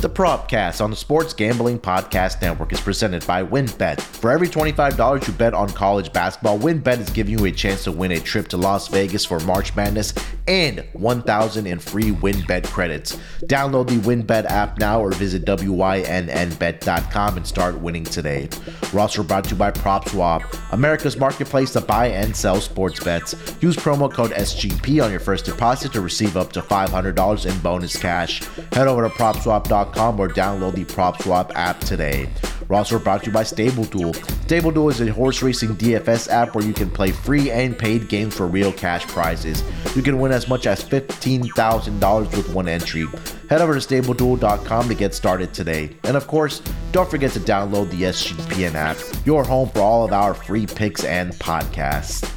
The Propcast on the Sports Gambling Podcast Network is presented by WynnBET. For every $25 you bet on college basketball, WynnBET is giving you a chance to win a trip to Las Vegas for March Madness and 1000 in free WynnBET credits. Download the WynnBET app now or visit WYNNBet.com and start winning today. We're also brought to you by PropSwap, America's marketplace to buy and sell sports bets. Use promo code SGP on your first deposit to receive up to $500 in bonus cash. Head over to PropSwap.com or download the PropSwap app today. We're also brought to you by StableDuel. StableDuel is a horse racing DFS app where you can play free and paid games for real cash prizes. You can win as much as $15,000 with one entry. Head over to StableDuel.com to get started today. And of course, don't forget to download the SGPN app, your home for all of our free picks and podcasts.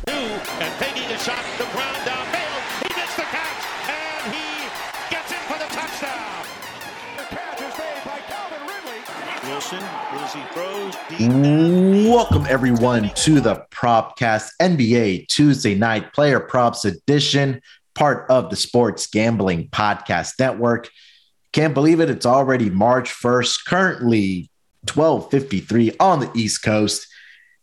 Welcome everyone to the Propcast NBA Tuesday Night Player Props Edition, part of the Sports Gambling Podcast Network. Can't believe it, it's already March 1st, currently 12:53 on the East Coast.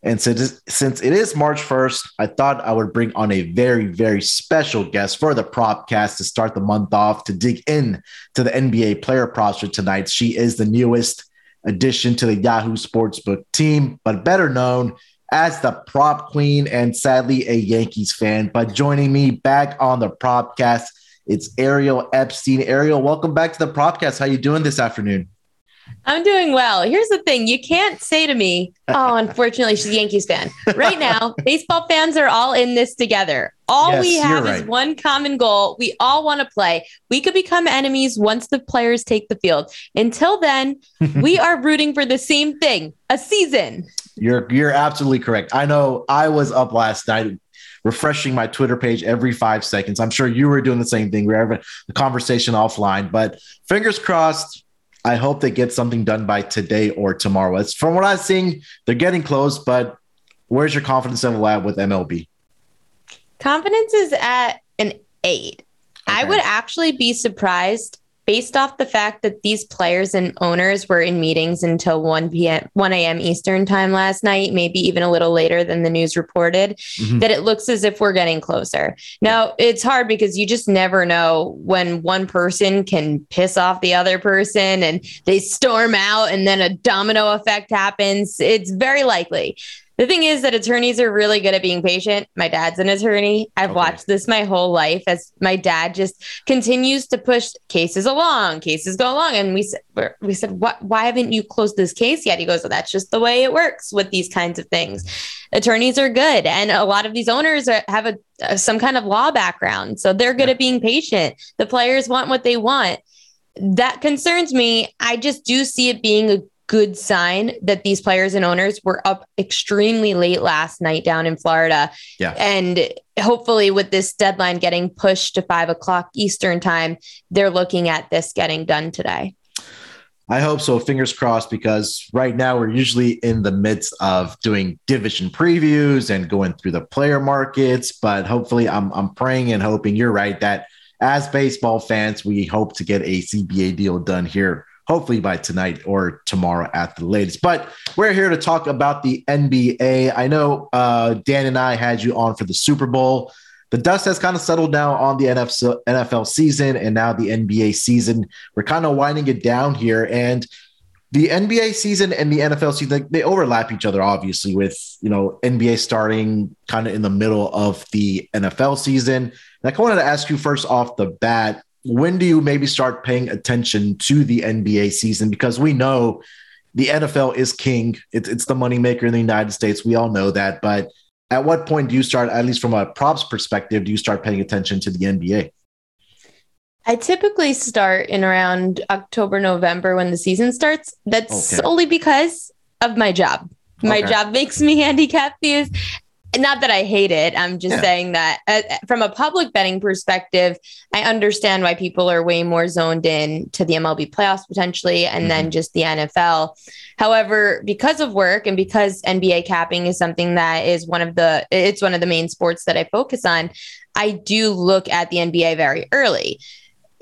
And since, since it is March 1st, I thought I would bring on a very, very special guest for the Propcast to start the month off to dig in to the NBA player props for tonight. She is the newest addition to the Yahoo Sportsbook team, but better known as the prop queen and sadly a Yankees fan. But joining me back on the Propcast, it's Ariel Epstein. Ariel, welcome back to the Propcast. How you doing this afternoon? I'm doing well. Here's the thing you can't say to me, oh, unfortunately, she's a Yankees fan. Right now, baseball fans are all in this together. All Yes, we have right. is one common goal. We all want to play. We could become enemies once the players take the field. Until then, we are rooting for the same thing a season. You're you're absolutely correct. I know I was up last night refreshing my Twitter page every five seconds. I'm sure you were doing the same thing. We were having a conversation offline, but fingers crossed. I hope they get something done by today or tomorrow. It's from what I'm seeing, they're getting close, but where's your confidence level at with MLB? Confidence is at an eight. I would actually be surprised based off the fact that these players and owners were in meetings until 1 p.m. 1 a.m. Eastern time last night, maybe even a little later than the news reported, Mhm. that it looks as if we're getting closer. Now, it's hard because you just never know when one person can piss off the other person and they storm out and then a domino effect happens. It's very likely. The thing is that attorneys are really good at being patient. My dad's an attorney. I've Okay. watched this my whole life as my dad just continues to push cases along, cases go along. And we said, we're- said, what, why haven't you closed this case yet? He goes, well, that's just the way it works with these kinds of things. Attorneys are good. And a lot of these owners are, have a, some kind of law background. So they're good at being patient. The players want what they want. That concerns me. I just do see it being a good sign that these players and owners were up extremely late last night down in Florida. Yeah. And hopefully, with this deadline getting pushed to five o'clock Eastern time, they're looking at this getting done today. I hope so. Fingers crossed, because right now we're usually in the midst of doing division previews and going through the player markets. But hopefully, I'm I'm praying and hoping you're right that as baseball fans, we hope to get a CBA deal done here, hopefully by tonight or tomorrow at the latest. But we're here to talk about the NBA. I know uh, Dan and I had you on for the Super Bowl. The dust has kind of settled now on the NFL, season and now the NBA season we're kind of winding it down here and the NBA season and the NFL season, they overlap each other obviously with you know NBA starting kind of in the middle of the NFL season. And I kind of wanted to ask you first off the bat, when do you maybe start paying attention to the NBA season because we know the NFL is king. It's it's the moneymaker in the United States. We all know that, but at what point do you start, at least from a props perspective, do you start paying attention to the NBA? I typically start in around October, November when the season starts. That's Okay. solely because of my job. My Okay. job makes me handicap these. Not that I hate it. I'm just Yeah. saying that uh, from a public betting perspective, I understand why people are way more zoned in to the MLB playoffs potentially and then just the NFL. However, because of work and because NBA capping is something that is one of the it's one of the main sports that I focus on, I do look at the NBA very early.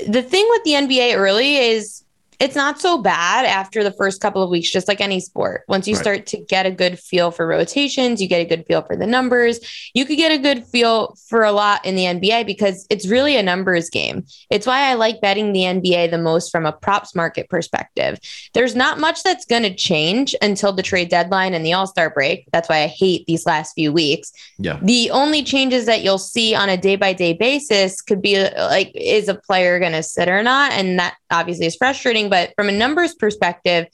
The thing with the NBA early is it's not so bad after the first couple of weeks, just like any sport. Once you Right. start to get a good feel for rotations, you get a good feel for the numbers. You could get a good feel for a lot in the NBA because it's really a numbers game. It's why I like betting the NBA the most from a props market perspective. There's not much that's going to change until the trade deadline and the All Star break. That's why I hate these last few weeks. Yeah. The only changes that you'll see on a day by day basis could be uh, like, is a player going to sit or not? And that obviously is frustrating. But from a numbers perspective,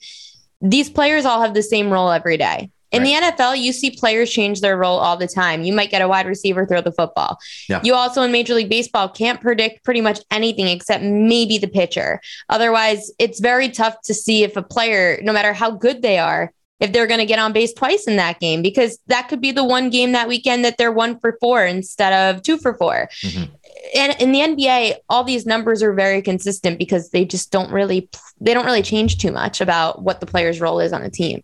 these players all have the same role every day. In the NFL, you see players change their role all the time. You might get a wide receiver throw the football. Yeah. You also in Major League Baseball can't predict pretty much anything except maybe the pitcher. Otherwise, it's very tough to see if a player, no matter how good they are, if they're going to get on base twice in that game, because that could be the one game that weekend that they're one for four instead of two for 4 Mhm. And in the NBA, all these numbers are very consistent because they just don't really they don't really change too much about what the player's role is on a team.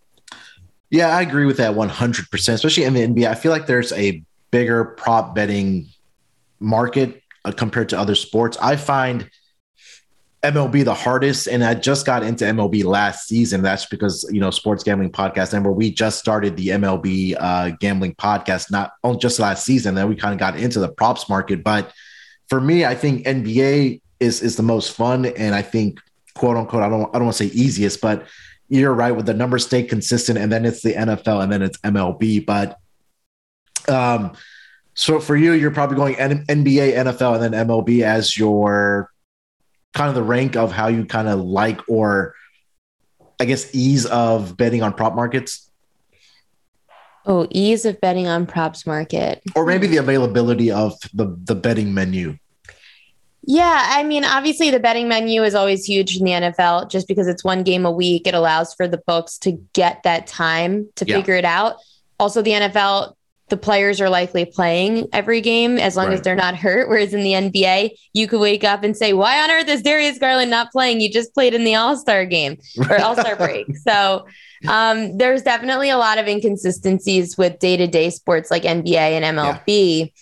Yeah, I agree with that 100%, especially in the NBA. I feel like there's a bigger prop betting market uh, compared to other sports. I find MLB the hardest, and I just got into MLB last season. That's because, you know, Sports Gambling Podcast, and where we just started the MLB uh, gambling podcast, not only just last season, then we kind of got into the props market. But for me, I think NBA is is the most fun, and I think quote unquote, I don't I don't want to say easiest, but you're right with the numbers stay consistent and then it's the NFL and then it's MLB. But um, so for you, you're probably going N- NBA, NFL, and then MLB as your kind of the rank of how you kind of like or I guess ease of betting on prop markets, Oh, ease of betting on props market. or maybe the availability of the the betting menu. Yeah, I mean, obviously the betting menu is always huge in the NFL just because it's one game a week. It allows for the books to get that time to Yeah. figure it out. Also, the NFL, the players are likely playing every game as long as they're not hurt. Whereas in the NBA, you could wake up and say, Why on earth is Darius Garland not playing? You just played in the All Star game or All Star break. So um, there's definitely a lot of inconsistencies with day to day sports like NBA and MLB.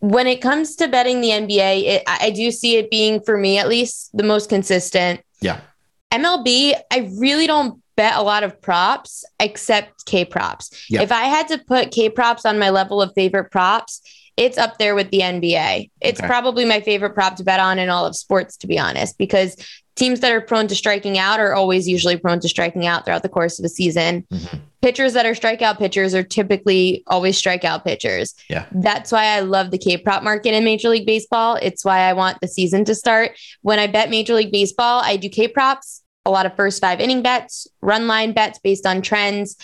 When it comes to betting the NBA, it, I do see it being, for me at least, the most consistent. Yeah. MLB, I really don't bet a lot of props except K props. Yeah. If I had to put K props on my level of favorite props, it's up there with the NBA. It's Okay. probably my favorite prop to bet on in all of sports, to be honest, because teams that are prone to striking out are always usually prone to striking out throughout the course of a season. Mhm. Pitchers that are strikeout pitchers are typically always strikeout pitchers. Yeah. That's why I love the K prop market in Major League Baseball. It's why I want the season to start. When I bet Major League Baseball, I do K props, a lot of first five inning bets, run line bets based on trends.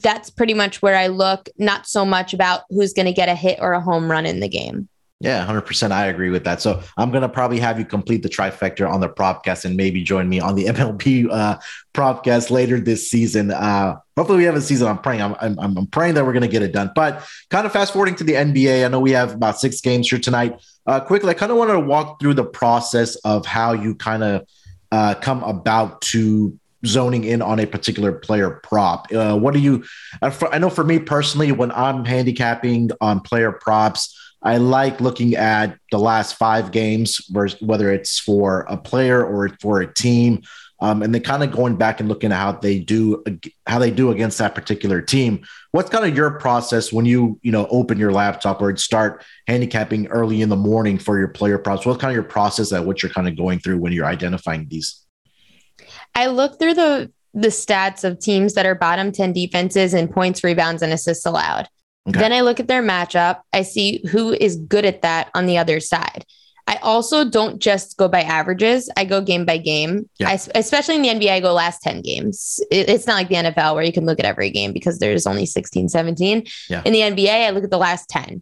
That's pretty much where I look, not so much about who's going to get a hit or a home run in the game. Yeah, 100%. I agree with that. So I'm going to probably have you complete the trifecta on the propcast and maybe join me on the MLB uh, propcast later this season. Uh, hopefully, we have a season. I'm praying. I'm, I'm, I'm praying that we're going to get it done. But kind of fast forwarding to the NBA, I know we have about six games here tonight. Uh, quickly, I kind of wanted to walk through the process of how you kind of uh, come about to zoning in on a particular player prop. Uh, what do you? uh, I know for me personally, when I'm handicapping on player props. I like looking at the last five games, whether it's for a player or for a team, um, and then kind of going back and looking at how they do how they do against that particular team. What's kind of your process when you you know open your laptop or start handicapping early in the morning for your player props? What's kind of your process at what you're kind of going through when you're identifying these? I look through the the stats of teams that are bottom 10 defenses in points, rebounds, and assists allowed. Okay. Then I look at their matchup. I see who is good at that on the other side. I also don't just go by averages. I go game by game. Yeah. I, especially in the NBA, I go last 10 games. It- it's not like the NFL where you can look at every game because there's only 16, 17. Yeah. In the NBA, I look at the last 10.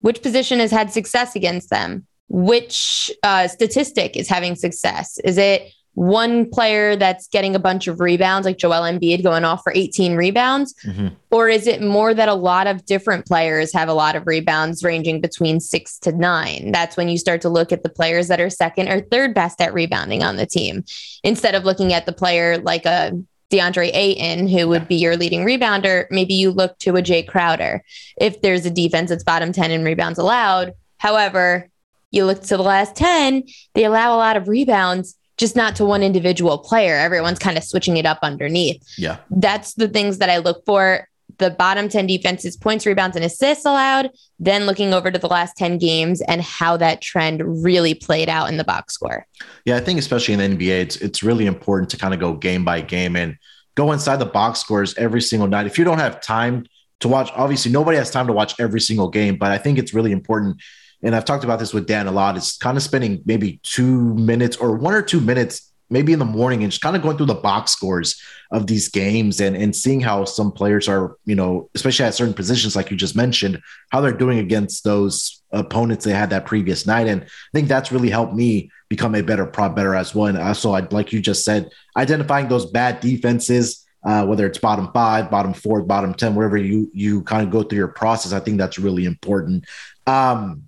Which position has had success against them? Which uh, statistic is having success? Is it one player that's getting a bunch of rebounds, like Joel Embiid going off for 18 rebounds? Mm-hmm. Or is it more that a lot of different players have a lot of rebounds ranging between six to nine? That's when you start to look at the players that are second or third best at rebounding on the team instead of looking at the player like a DeAndre Ayton, who would be your leading rebounder. Maybe you look to a Jae Crowder if there's a defense that's bottom 10 in rebounds allowed. However, you look to the last 10, they allow a lot of rebounds. Just not to one individual player. Everyone's kind of switching it up underneath. Yeah. That's the things that I look for. The bottom 10 defenses, points, rebounds, and assists allowed. Then looking over to the last 10 games and how that trend really played out in the box score. Yeah, I think especially in the NBA, it's it's really important to kind of go game by game and go inside the box scores every single night. If you don't have time to watch, obviously nobody has time to watch every single game, but I think it's really important. And I've talked about this with Dan a lot. It's kind of spending maybe two minutes or one or two minutes maybe in the morning and just kind of going through the box scores of these games and, and seeing how some players are, you know, especially at certain positions, like you just mentioned, how they're doing against those opponents they had that previous night. And I think that's really helped me become a better prop better as well. And also, I'd like you just said, identifying those bad defenses, uh, whether it's bottom five, bottom four, bottom 10, wherever you, you kind of go through your process. I think that's really important. Um,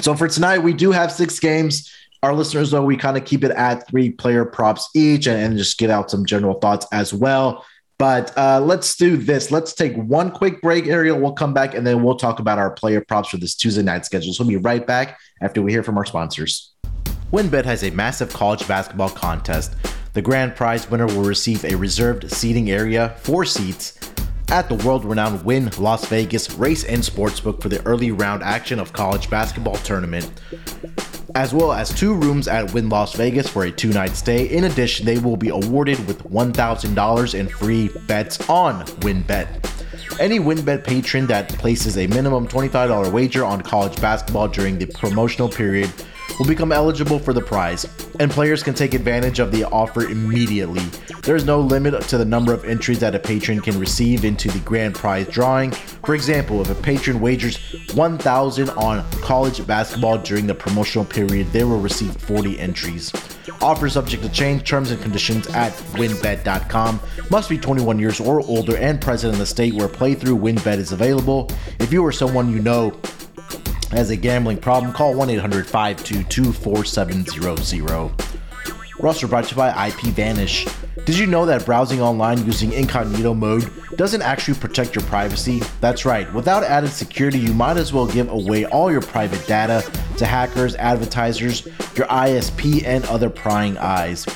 so for tonight, we do have six games our listeners though, we kind of keep it at three player props each and, and just get out some general thoughts as well. But uh, let's do this. Let's take one quick break, Ariel. We'll come back and then we'll talk about our player props for this Tuesday night schedule. So we'll be right back after we hear from our sponsors. WynnBET has a massive college basketball contest. The grand prize winner will receive a reserved seating area, four seats, at the world renowned Wynn Las Vegas Race and Sportsbook for the early round action of college basketball tournament as well as two rooms at Wynn Las Vegas for a two night stay. In addition, they will be awarded with $1,000 in free bets on WynnBET. Any WynnBET patron that places a minimum $25 wager on college basketball during the promotional period will become eligible for the prize, and players can take advantage of the offer immediately. There is no limit to the number of entries that a patron can receive into the grand prize drawing. For example, if a patron wagers 1000 on college basketball during the promotional period, they will receive 40 entries. Offer subject to change, terms and conditions at wynnbet.com. Must be 21 years or older and present in the state where playthrough WynnBET is available. If you or someone you know has a gambling problem, call 1 800 522 4700. Roster brought to you by IP Vanish. Did you know that browsing online using incognito mode doesn't actually protect your privacy? That's right, without added security, you might as well give away all your private data to hackers, advertisers, your ISP, and other prying eyes.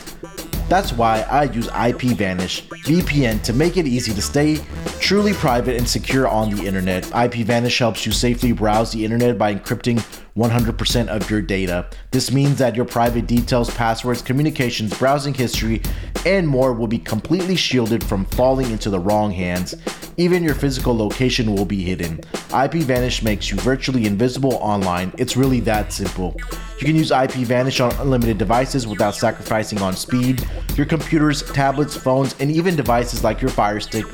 That's why I use IP Vanish VPN to make it easy to stay truly private and secure on the internet. IP Vanish helps you safely browse the internet by encrypting 100% of your data. This means that your private details, passwords, communications, browsing history, and more will be completely shielded from falling into the wrong hands. Even your physical location will be hidden. IP Vanish makes you virtually invisible online. It's really that simple. You can use IP Vanish on unlimited devices without sacrificing on speed. Your computers, tablets, phones, and even devices like your Fire Stick,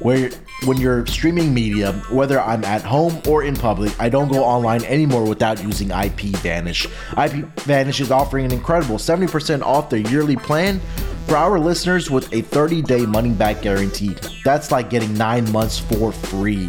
where when you're streaming media, whether I'm at home or in public, I don't go online anymore without using IP Vanish. IP Vanish is offering an incredible 70% off their yearly plan for our listeners with a 30 day money back guarantee. That's like getting nine months for free.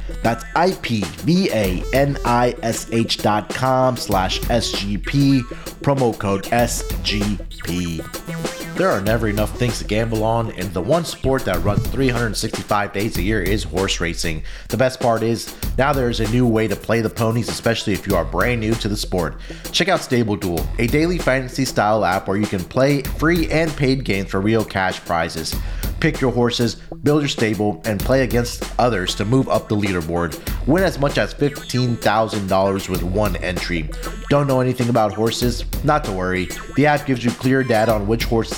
That's ipvanish dot com slash SGP, promo code SGP. There are never enough things to gamble on, and the one sport that runs 365 days a year is horse racing. The best part is, now there is a new way to play the ponies, especially if you are brand new to the sport. Check out Stable Duel, a daily fantasy style app where you can play free and paid games for real cash prizes. Pick your horses, build your stable, and play against others to move up the leaderboard. Win as much as $15,000 with one entry. Don't know anything about horses? Not to worry. The app gives you clear data on which horses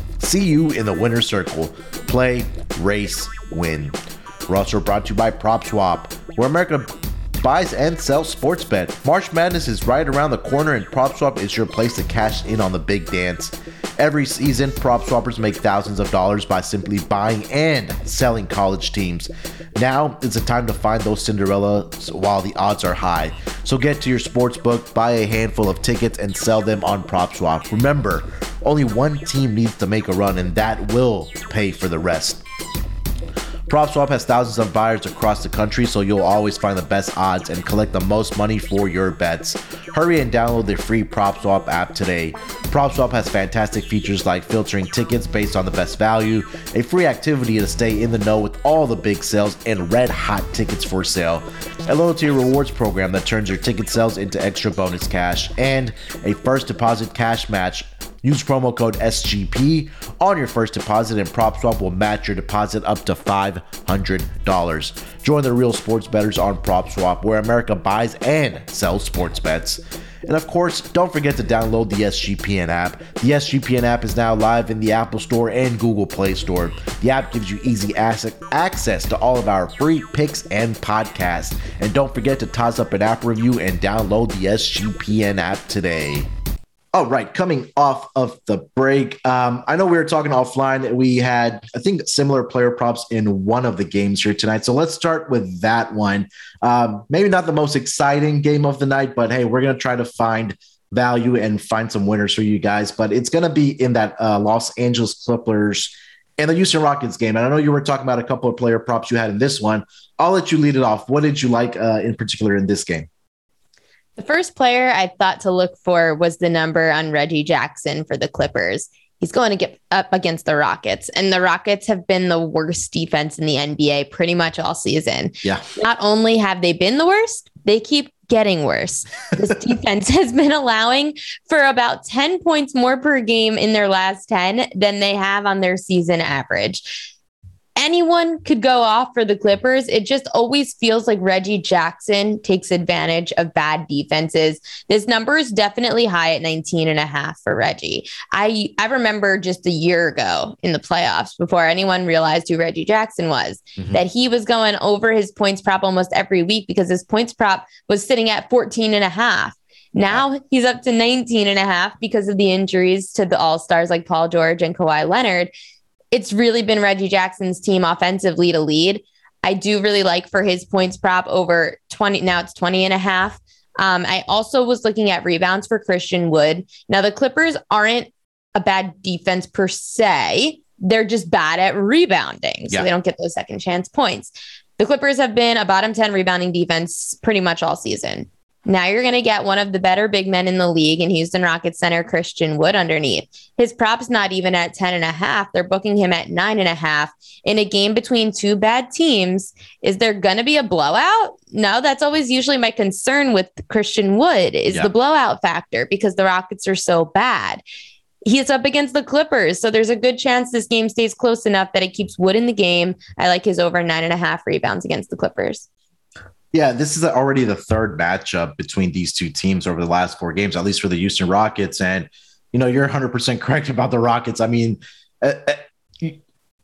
See you in the winner's circle. Play, race, win. We're also brought to you by PropSwap, where America buys and sells sports bet. March Madness is right around the corner, and PropSwap is your place to cash in on the big dance. Every season, prop swappers make thousands of dollars by simply buying and selling college teams. Now is the time to find those Cinderellas while the odds are high. So get to your sports book, buy a handful of tickets, and sell them on prop swap. Remember, only one team needs to make a run, and that will pay for the rest. PropSwap has thousands of buyers across the country, so you'll always find the best odds and collect the most money for your bets. Hurry and download the free PropSwap app today. PropSwap has fantastic features like filtering tickets based on the best value, a free activity to stay in the know with all the big sales, and red hot tickets for sale, a loyalty rewards program that turns your ticket sales into extra bonus cash, and a first deposit cash match Use promo code SGP on your first deposit, and PropSwap will match your deposit up to $500. Join the real sports bettors on PropSwap, where America buys and sells sports bets. And of course, don't forget to download the SGPN app. The SGPN app is now live in the Apple Store and Google Play Store. The app gives you easy access to all of our free picks and podcasts. And don't forget to toss up an app review and download the SGPN app today. All right, coming off of the break, um, I know we were talking offline. that We had, I think, similar player props in one of the games here tonight. So let's start with that one. Um, maybe not the most exciting game of the night, but hey, we're going to try to find value and find some winners for you guys. But it's going to be in that uh, Los Angeles Clippers and the Houston Rockets game. And I know you were talking about a couple of player props you had in this one. I'll let you lead it off. What did you like uh, in particular in this game? The first player I thought to look for was the number on Reggie Jackson for the Clippers. He's going to get up against the Rockets, and the Rockets have been the worst defense in the NBA pretty much all season. Yeah. Not only have they been the worst, they keep getting worse. This defense has been allowing for about 10 points more per game in their last 10 than they have on their season average anyone could go off for the Clippers. It just always feels like Reggie Jackson takes advantage of bad defenses. This number is definitely high at 19 and a half for Reggie. I I remember just a year ago in the playoffs before anyone realized who Reggie Jackson was mm-hmm. that he was going over his points prop almost every week because his points prop was sitting at 14 and a half. Now he's up to 19 and a half because of the injuries to the all-stars like Paul George and Kawhi Leonard it's really been Reggie Jackson's team offensively to lead. I do really like for his points prop over 20. Now it's 20 and a half. Um, I also was looking at rebounds for Christian Wood. Now, the Clippers aren't a bad defense per se, they're just bad at rebounding. So yeah. they don't get those second chance points. The Clippers have been a bottom 10 rebounding defense pretty much all season. Now you're going to get one of the better big men in the league in Houston Rockets center, Christian Wood, underneath. His prop's not even at 10 and a half. They're booking him at nine and a half in a game between two bad teams. Is there going to be a blowout? No, that's always usually my concern with Christian Wood is yeah. the blowout factor because the Rockets are so bad. He's up against the Clippers, so there's a good chance this game stays close enough that it keeps Wood in the game. I like his over nine and a half rebounds against the Clippers. Yeah, this is already the third matchup between these two teams over the last four games, at least for the Houston Rockets. And, you know, you're 100% correct about the Rockets. I mean, uh, uh,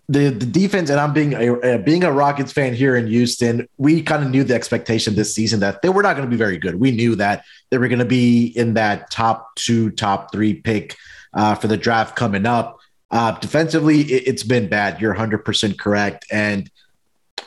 the, the defense, and I'm being a, uh, being a Rockets fan here in Houston, we kind of knew the expectation this season that they were not going to be very good. We knew that they were going to be in that top two, top three pick for the draft coming up. Defensively, it, it's been bad. You're 100% correct. And,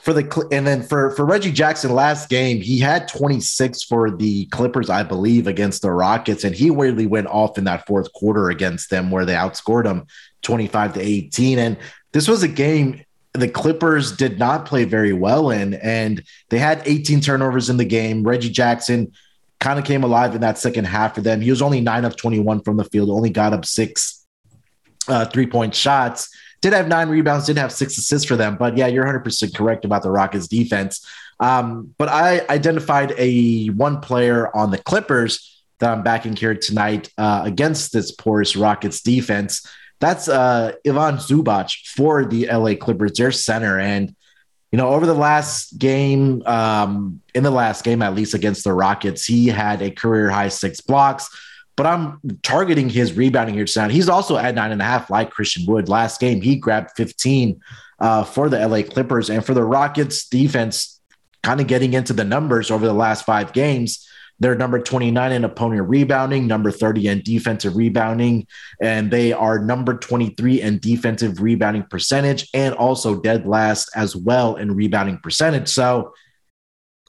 for the and then for for Reggie Jackson last game, he had 26 for the Clippers, I believe, against the Rockets, and he weirdly went off in that fourth quarter against them where they outscored them 25 to 18. And this was a game the Clippers did not play very well in, and they had 18 turnovers in the game. Reggie Jackson kind of came alive in that second half for them. He was only nine of 21 from the field, only got up six uh, three point shots did have nine rebounds, did have six assists for them. But yeah, you're 100% correct about the Rockets defense. Um, but I identified a one player on the Clippers that I'm backing here tonight uh, against this porous Rockets defense. That's uh, Ivan Zubac for the LA Clippers, their center. And, you know, over the last game, um, in the last game, at least against the Rockets, he had a career high six blocks but I'm targeting his rebounding here tonight. He's also at nine and a half, like Christian Wood. Last game, he grabbed 15 uh, for the LA Clippers. And for the Rockets defense, kind of getting into the numbers over the last five games. They're number 29 in opponent rebounding, number 30 in defensive rebounding, and they are number 23 in defensive rebounding percentage and also dead last as well in rebounding percentage. So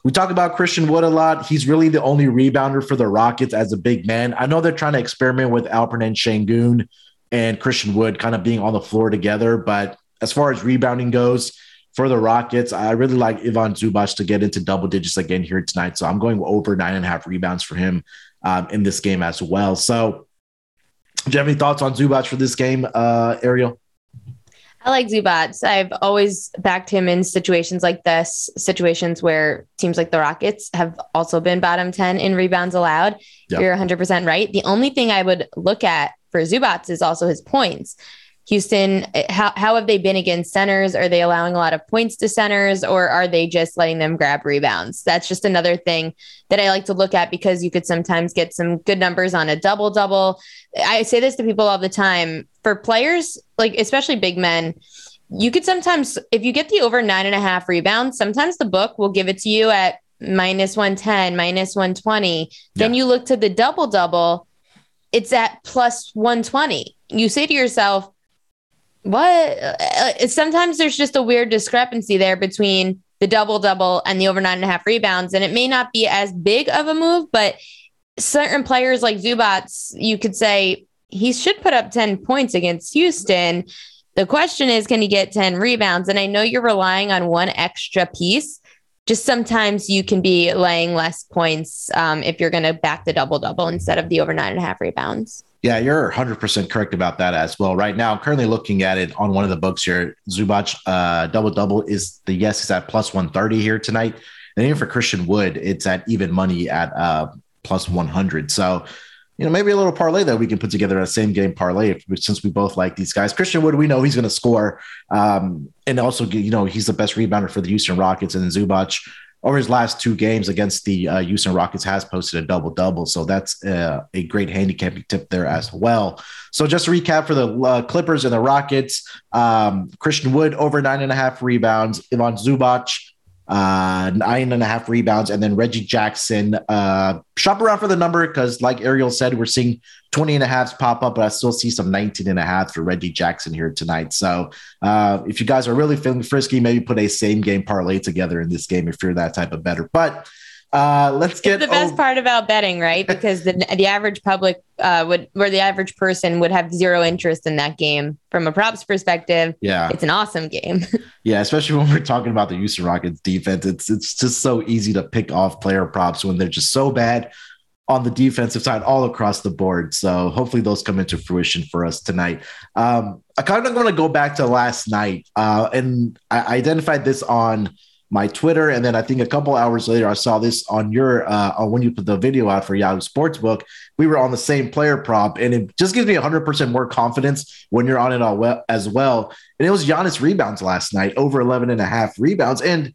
we talk about Christian Wood a lot. He's really the only rebounder for the Rockets as a big man. I know they're trying to experiment with Alperen Sengun and Christian Wood kind of being on the floor together, but as far as rebounding goes, for the Rockets. I really like Ivan Zubac to get into double digits again here tonight. So I'm going over nine and a half rebounds for him um, in this game as well. So, do you have any thoughts on Zubac for this game, uh, Ariel? I like Zubac. I've always backed him in situations like this, situations where teams like the Rockets have also been bottom 10 in rebounds allowed. Yep. You're 100% right. The only thing I would look at for Zubac is also his points. Houston, eh, how, how have they been against centers? Are they allowing a lot of points to centers or are they just letting them grab rebounds? That's just another thing that I like to look at because you could sometimes get some good numbers on a double double. I say this to people all the time for players, like especially big men. You could sometimes, if you get the over nine and a half rebounds, sometimes the book will give it to you at minus 110, minus 120. Yeah. Then you look to the double double, it's at plus 120. You say to yourself, what? Uh, sometimes there's just a weird discrepancy there between the double double and the over nine and a half rebounds. And it may not be as big of a move, but certain players like Zubac, you could say he should put up 10 points against Houston. The question is, can he get 10 rebounds? And I know you're relying on one extra piece. Just sometimes you can be laying less points um, if you're going to back the double double instead of the over nine and a half rebounds. Yeah, you're 100% correct about that as well. Right now, I'm currently looking at it on one of the books here. Zubac uh, double double is the yes is at plus 130 here tonight. And even for Christian Wood, it's at even money at uh, plus 100. So, you know, maybe a little parlay that we can put together a same game parlay since we both like these guys. Christian Wood, we know he's going to score. Um, and also, you know, he's the best rebounder for the Houston Rockets. And then Zubac, over his last two games against the uh, Houston Rockets has posted a double double. So that's uh, a great handicapping tip there as well. So just to recap for the uh, Clippers and the Rockets, um, Christian Wood over nine and a half rebounds, Ivan Zubac uh, nine and a half rebounds, and then Reggie Jackson. Uh, shop around for the number because, like Ariel said, we're seeing 20 and a halves pop up, but I still see some 19 and a half for Reggie Jackson here tonight. So uh, if you guys are really feeling frisky, maybe put a same game parlay together in this game if you're that type of better. But uh, let's get it's the best over- part about betting, right? Because the the average public uh, would, where the average person would have zero interest in that game from a props perspective. Yeah, it's an awesome game. yeah, especially when we're talking about the Houston Rockets defense, it's it's just so easy to pick off player props when they're just so bad on the defensive side all across the board. So hopefully those come into fruition for us tonight. Um, I kind of want to go back to last night, uh, and I identified this on my Twitter, and then I think a couple hours later, I saw this on your uh, on when you put the video out for Yahoo Sportsbook. We were on the same player prop, and it just gives me 100 percent more confidence when you're on it all well, as well. And it was Giannis rebounds last night, over 11 and a half rebounds, and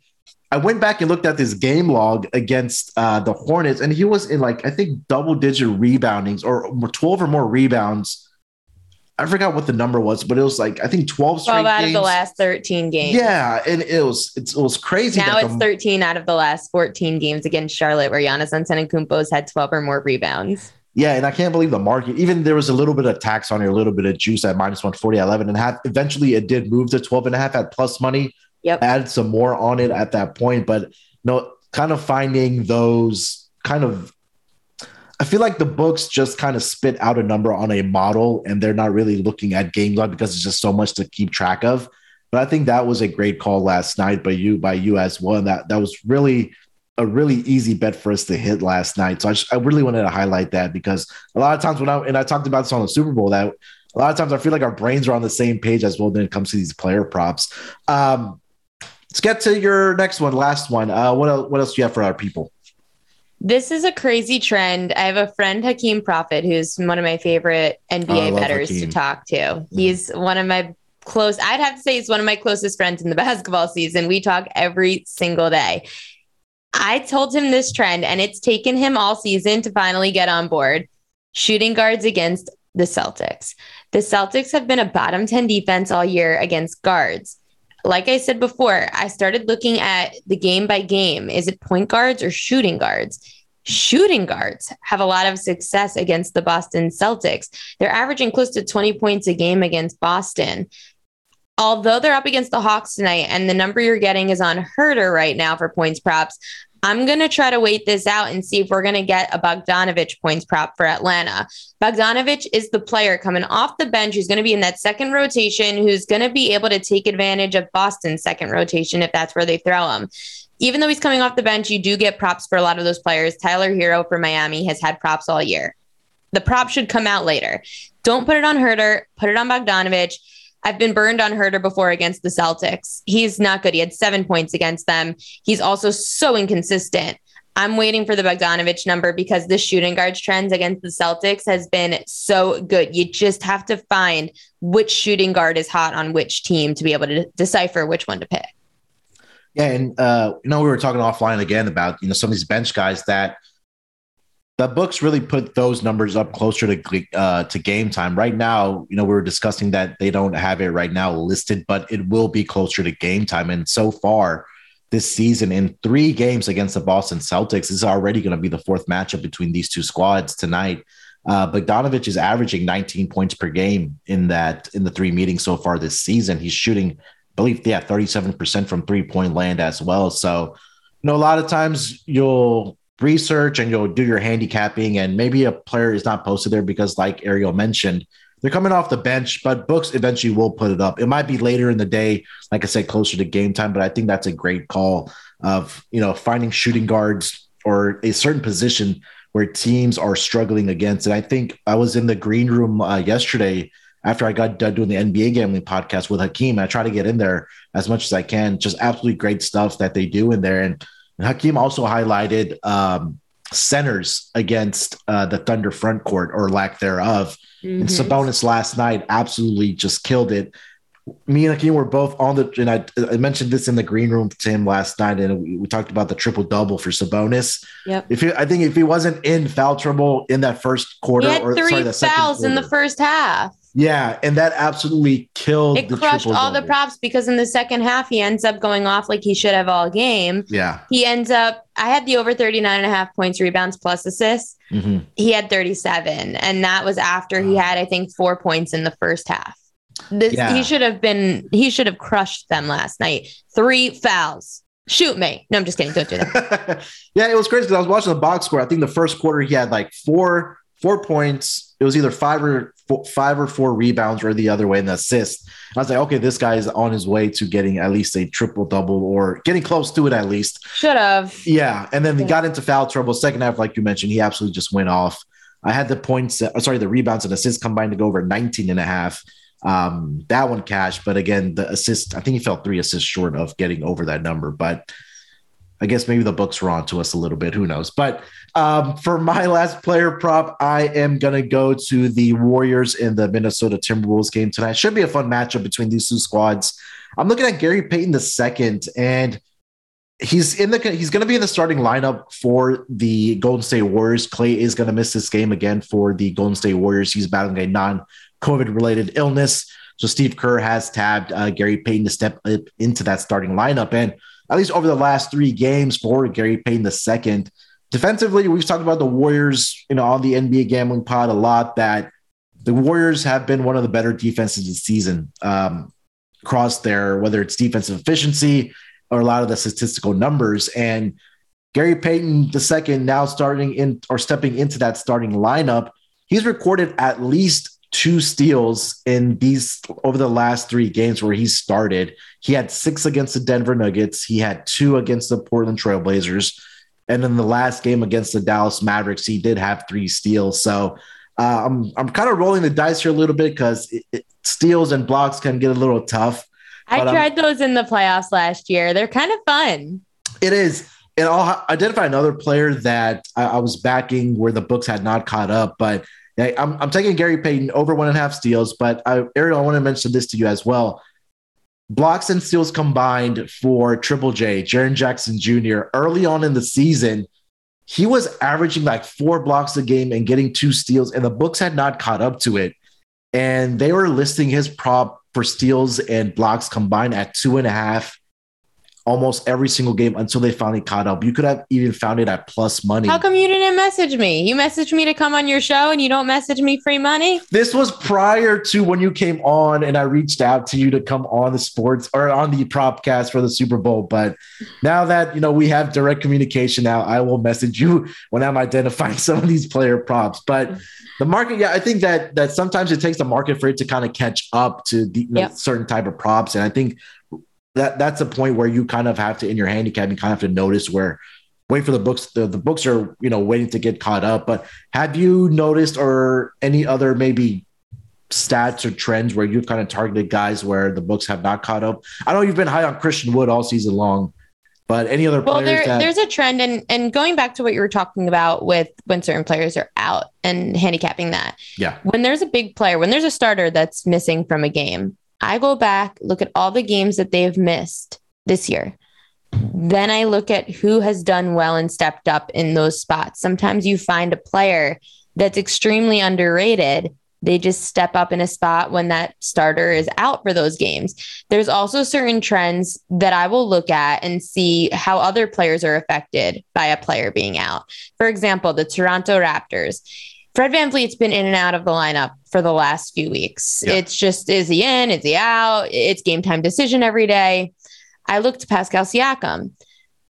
I went back and looked at this game log against uh, the Hornets, and he was in like I think double digit reboundings or 12 or more rebounds I forgot what the number was, but it was like I think 12 straight 12 out games. of the last 13 games. Yeah, and it was it was crazy. Now it's the, 13 out of the last 14 games against Charlotte, where Giannis Antetokounmpo's had 12 or more rebounds. Yeah, and I can't believe the market. Even there was a little bit of tax on it, a little bit of juice at minus 140, 11 and a half. Eventually, it did move to 12 and a half at plus money. Yep. Add some more on it at that point, but no, kind of finding those kind of I feel like the books just kind of spit out a number on a model and they're not really looking at game log because it's just so much to keep track of. But I think that was a great call last night by you by you as well. And that that was really a really easy bet for us to hit last night. So I, just, I really wanted to highlight that because a lot of times when I and I talked about this on the Super Bowl that a lot of times I feel like our brains are on the same page as well when it comes to these player props. Um, let's get to your next one, last one. Uh, what else, what else do you have for our people? This is a crazy trend. I have a friend, Hakeem Prophet, who's one of my favorite NBA oh, betters Hakeem. to talk to. Mm-hmm. He's one of my close, I'd have to say he's one of my closest friends in the basketball season. We talk every single day. I told him this trend, and it's taken him all season to finally get on board. Shooting guards against the Celtics. The Celtics have been a bottom 10 defense all year against guards like I said before, I started looking at the game by game. Is it point guards or shooting guards? Shooting guards have a lot of success against the Boston Celtics. They're averaging close to 20 points a game against Boston. Although they're up against the Hawks tonight, and the number you're getting is on Huerter right now for points props, I'm going to try to wait this out and see if we're going to get a Bogdanovich points prop for Atlanta. Bogdanovich is the player coming off the bench who's going to be in that second rotation, who's going to be able to take advantage of Boston's second rotation if that's where they throw him. Even though he's coming off the bench, you do get props for a lot of those players. Tyler Herro for Miami has had props all year. The prop should come out later. Don't put it on Huerter, put it on Bogdanovich. I've been burned on Huerter before against the Celtics. He's not good. He had seven points against them. He's also so inconsistent. I'm waiting for the Bogdanovich number because the shooting guards trends against the Celtics has been so good. You just have to find which shooting guard is hot on which team to be able to decipher which one to pick. Yeah, and uh, you know we were talking offline again about you know some of these bench guys that the books really put those numbers up closer to uh, to game time. Right now, you know, we were discussing that they don't have it right now listed, but it will be closer to game time. And so far this season, in three games against the Boston Celtics, is already going to be the fourth matchup between these two squads tonight. Uh, Bogdanovich is averaging 19 points per game in that in the three meetings so far this season. He's shooting, I believe, yeah, 37% from three point land as well. So, you know, a lot of times you'll research and you'll do your handicapping and maybe a player is not posted there because like Ariel mentioned, they're coming off the bench, but books eventually will put it up. It might be later in the day, like I said, closer to game time, but I think that's a great call of, you know, finding shooting guards or a certain position where teams are struggling against. And I think I was in the green room uh, yesterday after I got done doing the NBA gambling podcast with Hakeem. I try to get in there as much as I can. Just absolutely great stuff that they do in there. And and Hakeem also highlighted um, centers against uh, the Thunder front court or lack thereof. Mm-hmm. And Sabonis last night absolutely just killed it. Me and Hakeem were both on the, and I, I mentioned this in the green room to him last night, and we, we talked about the triple double for Sabonis. Yep. If he, I think if he wasn't in foul trouble in that first quarter, he had or three sorry, fouls in the first half. Yeah, and that absolutely killed. It crushed all the props because in the second half he ends up going off like he should have all game. Yeah. He ends up I had the over 39 and a half points, rebounds plus assists. Mm-hmm. He had 37 and that was after he had I think 4 points in the first half. This, Yeah. he should have been he should have crushed them last night. 3 fouls. Shoot me. No, I'm just kidding. Don't do that. yeah, it was crazy because I was watching the box score. I think the first quarter he had like four four points. It was either five or four, five or four rebounds or the other way and assist. I was like, okay, this guy is on his way to getting at least a triple double or getting close to it at least. Should have. Yeah, and then he got into foul trouble. Second half, like you mentioned, he absolutely just went off. I had the points, uh, sorry, the rebounds and assists combined to go over 19 and a half. Um, that one cashed, but again, the assist, I think he fell three assists short of getting over that number. But I guess maybe the books were on to us a little bit. Who knows? But um, for my last player prop, I am going to go to the Warriors in the Minnesota Timberwolves game tonight. Should be a fun matchup between these two squads. I'm looking at Gary Payton the second, and he's in the he's going to be in the starting lineup for the Golden State Warriors. Klay is going to miss this game again for the Golden State Warriors. He's battling a non-COVID related illness. So Steve Kerr has tabbed uh, Gary Payton to step up into that starting lineup, and at least over the last three games for Gary Payton the second. Defensively, we've talked about the Warriors, you know, on the NBA gambling pod a lot. That the Warriors have been one of the better defenses this season um, across their whether it's defensive efficiency or a lot of the statistical numbers. And Gary Payton the second now starting in or stepping into that starting lineup, he's recorded at least two steals in these over the last three games where he started. He had six against the Denver Nuggets. He had two against the Portland Trailblazers. And in the last game against the Dallas Mavericks, he did have three steals. So uh, I'm I'm kind of rolling the dice here a little bit because steals and blocks can get a little tough. I um, tried those in the playoffs last year. They're kind of fun. It is. And I'll identify another player that I, I was backing where the books had not caught up. But I'm, I'm taking Gary Payton over one and a half steals. But I, Ariel, I want to mention this to you as well. Blocks and steals combined for Triple J, Jaren Jackson Jr. early on in the season, he was averaging like four blocks a game and getting two steals, and the books had not caught up to it. And they were listing his prop for steals and blocks combined at two and a half almost every single game until they finally caught up. You could have even found it at plus money. How come you didn't message me? You messaged me to come on your show and you don't message me free money? This was prior to when you came on and I reached out to you to come on the sports or on the propcast for the Super Bowl. But now that you know we have direct communication now, I will message you when I'm identifying some of these player props. But the market, yeah, I think that that sometimes it takes the market for it to kind of catch up to the, you know, Yep. certain type of props. And I think that that's a point where you kind of have to in your handicap, you kind of have to notice where wait for the books. The, the books are, you know, waiting to get caught up. But have you noticed or any other maybe stats or trends where you've kind of targeted guys where the books have not caught up? I know you've been high on Christian Wood all season long, but any other Well, players there, that there's a trend, and and going back to what you were talking about with when certain players are out and handicapping that. Yeah. When there's a big player, when there's a starter that's missing from a game, I go back, look at all the games that they've missed this year. Then I look at who has done well and stepped up in those spots. Sometimes you find a player that's extremely underrated. They just step up in a spot when that starter is out for those games. There's also certain trends that I will look at and see how other players are affected by a player being out. For example, the Toronto Raptors. Fred VanVleet's been in and out of the lineup for the last few weeks. Yeah. It's just is he in? Is he out? It's game time decision every day. I looked to Pascal Siakam,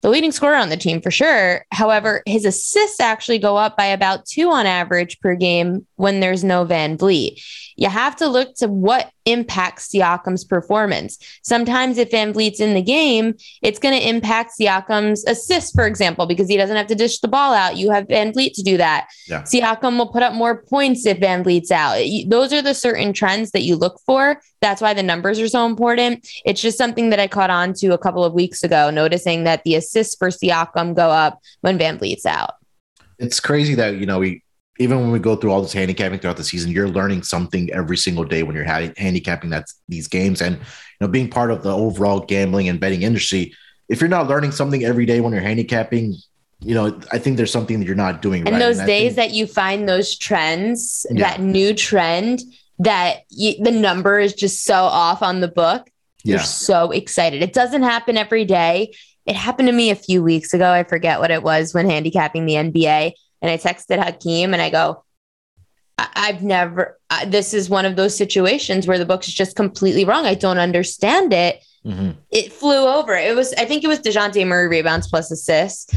the leading scorer on the team for sure. However, his assists actually go up by about two on average per game when there's no VanVleet. You have to look to what impacts Siakam's performance. Sometimes if VanVleet's in the game, it's going to impact Siakam's assists, for example, because he doesn't have to dish the ball out. You have VanVleet to do that. Yeah. Siakam will put up more points if VanVleet's out. Those are the certain trends that you look for. That's why the numbers are so important. It's just something that I caught on to a couple of weeks ago, noticing that the assists for Siakam go up when VanVleet's out. it's crazy that you know we even when we go through all this handicapping throughout the season you're learning something every single day when you're ha- handicapping that these games and you know being part of the overall gambling and betting industry if you're not learning something every day when you're handicapping you know i think there's something that you're not doing And right those I days think- that you find those trends, Yeah. that new trend, that y the number is just so off on the book, you're so excited. It doesn't happen every day. It happened to me a few weeks ago. I forget what it was when handicapping the NBA. And I texted Hakeem and I go, I- I've never, I- this is one of those situations where the book is just completely wrong. I don't understand it. Mhm. It flew over. It was, I think it was Dejounte Murray rebounds plus assists.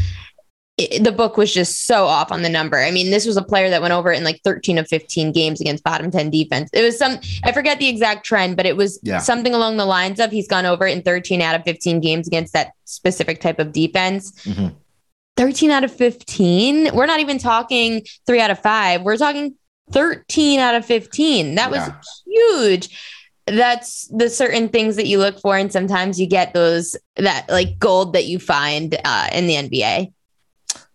It- the book was just so off on the number. I mean, this was a player that went over it in like 13 of 15 games against bottom 10 defense. It was some, I forget the exact trend, but it was Yeah. something along the lines of he's gone over it in 13 out of 15 games against that specific type of defense. Mhm. 13 out of 15. We're not even talking three out of five. We're talking 13 out of 15. That was Yeah. huge. That's the certain things that you look for. And sometimes you get those, that like gold that you find uh, in the NBA.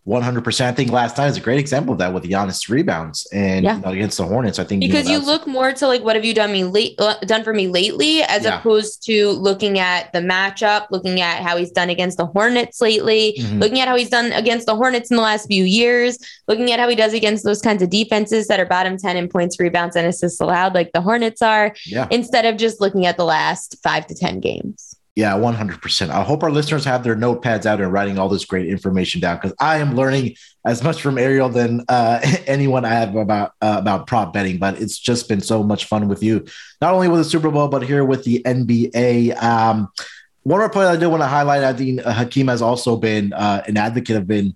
100% i think last night is a great example of that with the honest rebounds and Yeah. you know, against the hornets i think because you that's- look more to like what have you done me late uh, done for me lately as Yeah. opposed to looking at the matchup looking at how he's done against the hornets lately Mhm. looking at how he's done against the hornets in the last few years looking at how he does against those kinds of defenses that are bottom 10 in points rebounds and assists allowed like the hornets are yeah instead of just looking at the last five to 10 games Yeah, 100%. I hope our listeners have their notepads out and writing all this great information down because I am learning as much from Ariel than uh, anyone I have about uh, about prop betting. But it's just been so much fun with you, not only with the Super Bowl, but here with the NBA. Um, one more player I do want to highlight, I think uh, Hakeem has also been uh, an advocate of been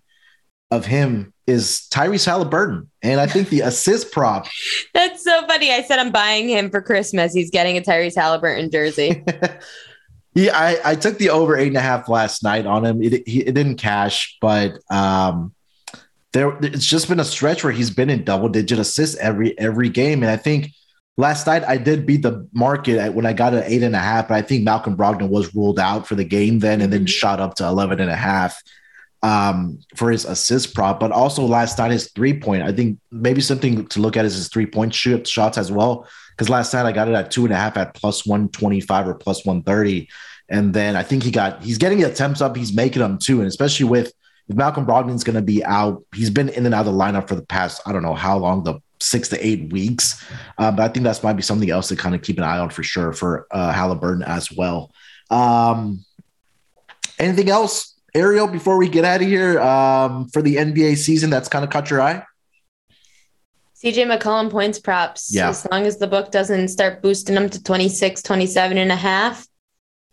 of him is Tyrese Halliburton, and I think the assist prop that's so funny i said i'm buying him for christmas he's getting a tyrese halliburton jersey Yeah, I, I took the over eight and a half last night on him. It, he, it didn't cash, but um, there it's just been a stretch where he's been in double digit assists every every game, and I think last night I did beat the market when I got an eight and a half, but I think Malcolm Brogdon was ruled out for the game then, and then Mhm. shot up to 11 and a half um, for his assist prop. But also last night his three point, I think maybe something to look at is his three point shoot shots as well. Because last night I got it at two and a half at plus 125 or plus 130. And then I think he got he's getting the attempts up, he's making them too. And especially with if Malcolm Brogdon's going to be out, he's been in and out of the lineup for the past, I don't know how long, the six to eight weeks. Uh, but I think that's might be something else to kind of keep an eye on for sure for uh, Halliburton as well. Um, anything else, Ariel, before we get out of here um, for the NBA season that's kind of caught your eye? CJ McCollum points props. Yeah. As long as the book doesn't start boosting them to 26, 27 and a half,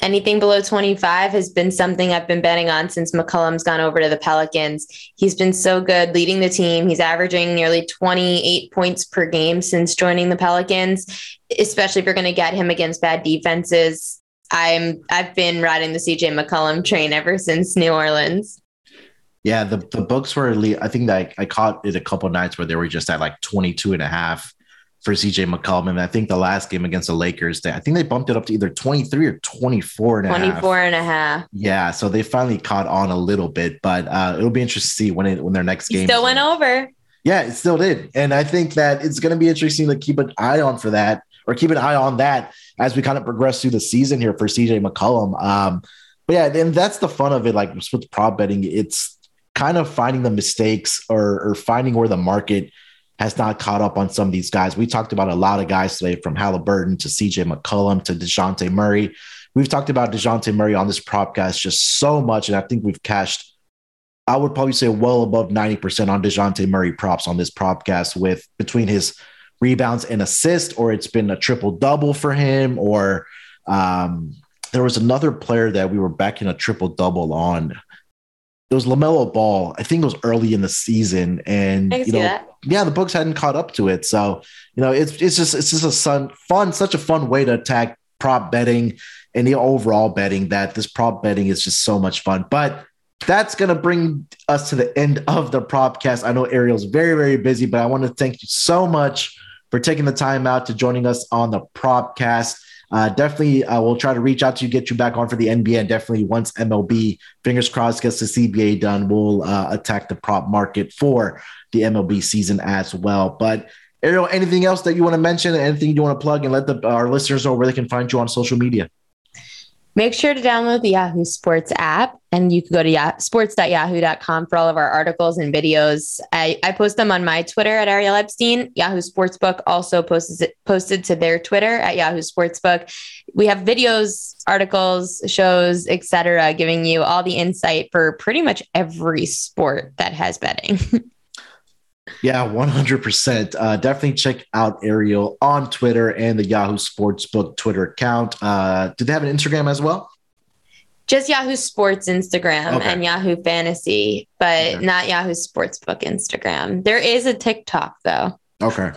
anything below 25 has been something I've been betting on since McCollum's gone over to the Pelicans. He's been so good leading the team. He's averaging nearly 28 points per game since joining the Pelicans, especially if you're going to get him against bad defenses. I'm I've been riding the CJ McCollum train ever since New Orleans. Yeah, the, the books were. I think that I, I caught it a couple nights where they were just at like 22 and a half for CJ McCollum. And I think the last game against the Lakers, they, I think they bumped it up to either 23 or 24 and a half. 24 and a half. Yeah, so they finally caught on a little bit, but uh, it'll be interesting to see when it when their next game. still went over. Yeah, it still did, and I think that it's going to be interesting to keep an eye on for that, or keep an eye on that as we kind of progress through the season here for CJ McCollum. Um, but yeah, and that's the fun of it. Like with prop betting, it's kind of finding the mistakes or, or finding where the market has not caught up on some of these guys. We talked about a lot of guys today, from Halliburton to CJ McCollum to Dejounte Murray. We've talked about Dejounte Murray on this propcast just so much, and I think we've cashed. I would probably say well above 90% on Dejounte Murray props on this propcast with between his rebounds and assists, or it's been a triple double for him, or um, there was another player that we were backing a triple double on. It was LaMelo Ball. I think it was early in the season. And, you know, that. yeah, the books hadn't caught up to it. So, you know, it's it's just it's just a fun, fun, such a fun way to attack prop betting and the overall betting that this prop betting is just so much fun. But that's gonna bring us to the end of the propcast. I know Ariel's very, very busy, but I want to thank you so much for taking the time out to joining us on the propcast. Uh, definitely, uh, we'll try to reach out to you, get you back on for the NBA, and definitely once MLB, fingers crossed, gets the CBA done, we'll uh, attack the prop market for the MLB season as well. But Ariel, anything else that you want to mention? Anything you want to plug and let the, our listeners know where they can find you on social media? Make sure to download the Yahoo Sports app and you can go to yah- sports.yahoo.com for all of our articles and videos. I, I post them on my Twitter at Ariel Epstein. Yahoo Sportsbook also posts it posted to their Twitter at Yahoo Sportsbook. We have videos, articles, shows, etc., giving you all the insight for pretty much every sport that has betting. Yeah, 100%. Uh, definitely check out Ariel on Twitter and the Yahoo Sportsbook Twitter account. Uh, do they have an Instagram as well? Just Yahoo Sports Instagram Okay. and Yahoo Fantasy, but Okay. not Yahoo Sportsbook Instagram. There is a TikTok though. Okay.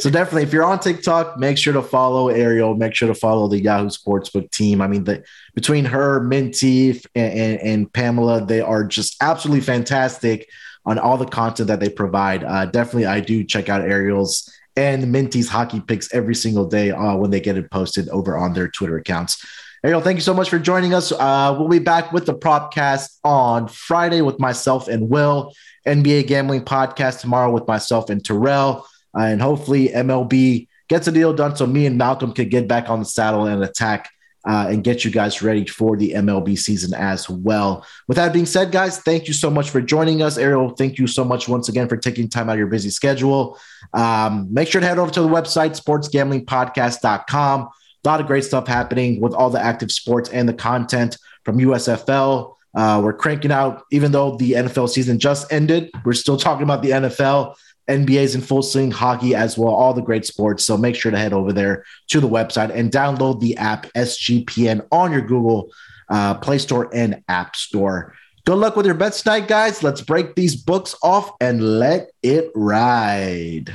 So definitely, if you're on TikTok, make sure to follow Ariel. Make sure to follow the Yahoo Sportsbook team. I mean, the, between her, Minty, and, and, and Pamela, they are just absolutely fantastic on all the content that they provide. Uh, definitely, I do check out Ariel's and Minty's hockey picks every single day uh, when they get it posted over on their Twitter accounts. Ariel, thank you so much for joining us. Uh, we'll be back with the Propcast on Friday with myself and Will. NBA Gambling Podcast tomorrow with myself and Terrell. Uh, and hopefully MLB gets a deal done so me and Malcolm can get back on the saddle and attack uh, and get you guys ready for the MLB season as well. With that being said, guys, thank you so much for joining us. Ariel, thank you so much once again for taking time out of your busy schedule. Um, make sure to head over to the website, sportsgamblingpodcast.com. A lot of great stuff happening with all the active sports and the content from USFL. Uh, we're cranking out, even though the NFL season just ended, we're still talking about the NFL. NBA's in full swing, hockey as well, all the great sports. So make sure to head over there to the website and download the app SGPN on your Google uh, Play Store and App Store. Good luck with your bets tonight, guys. Let's break these books off and let it ride.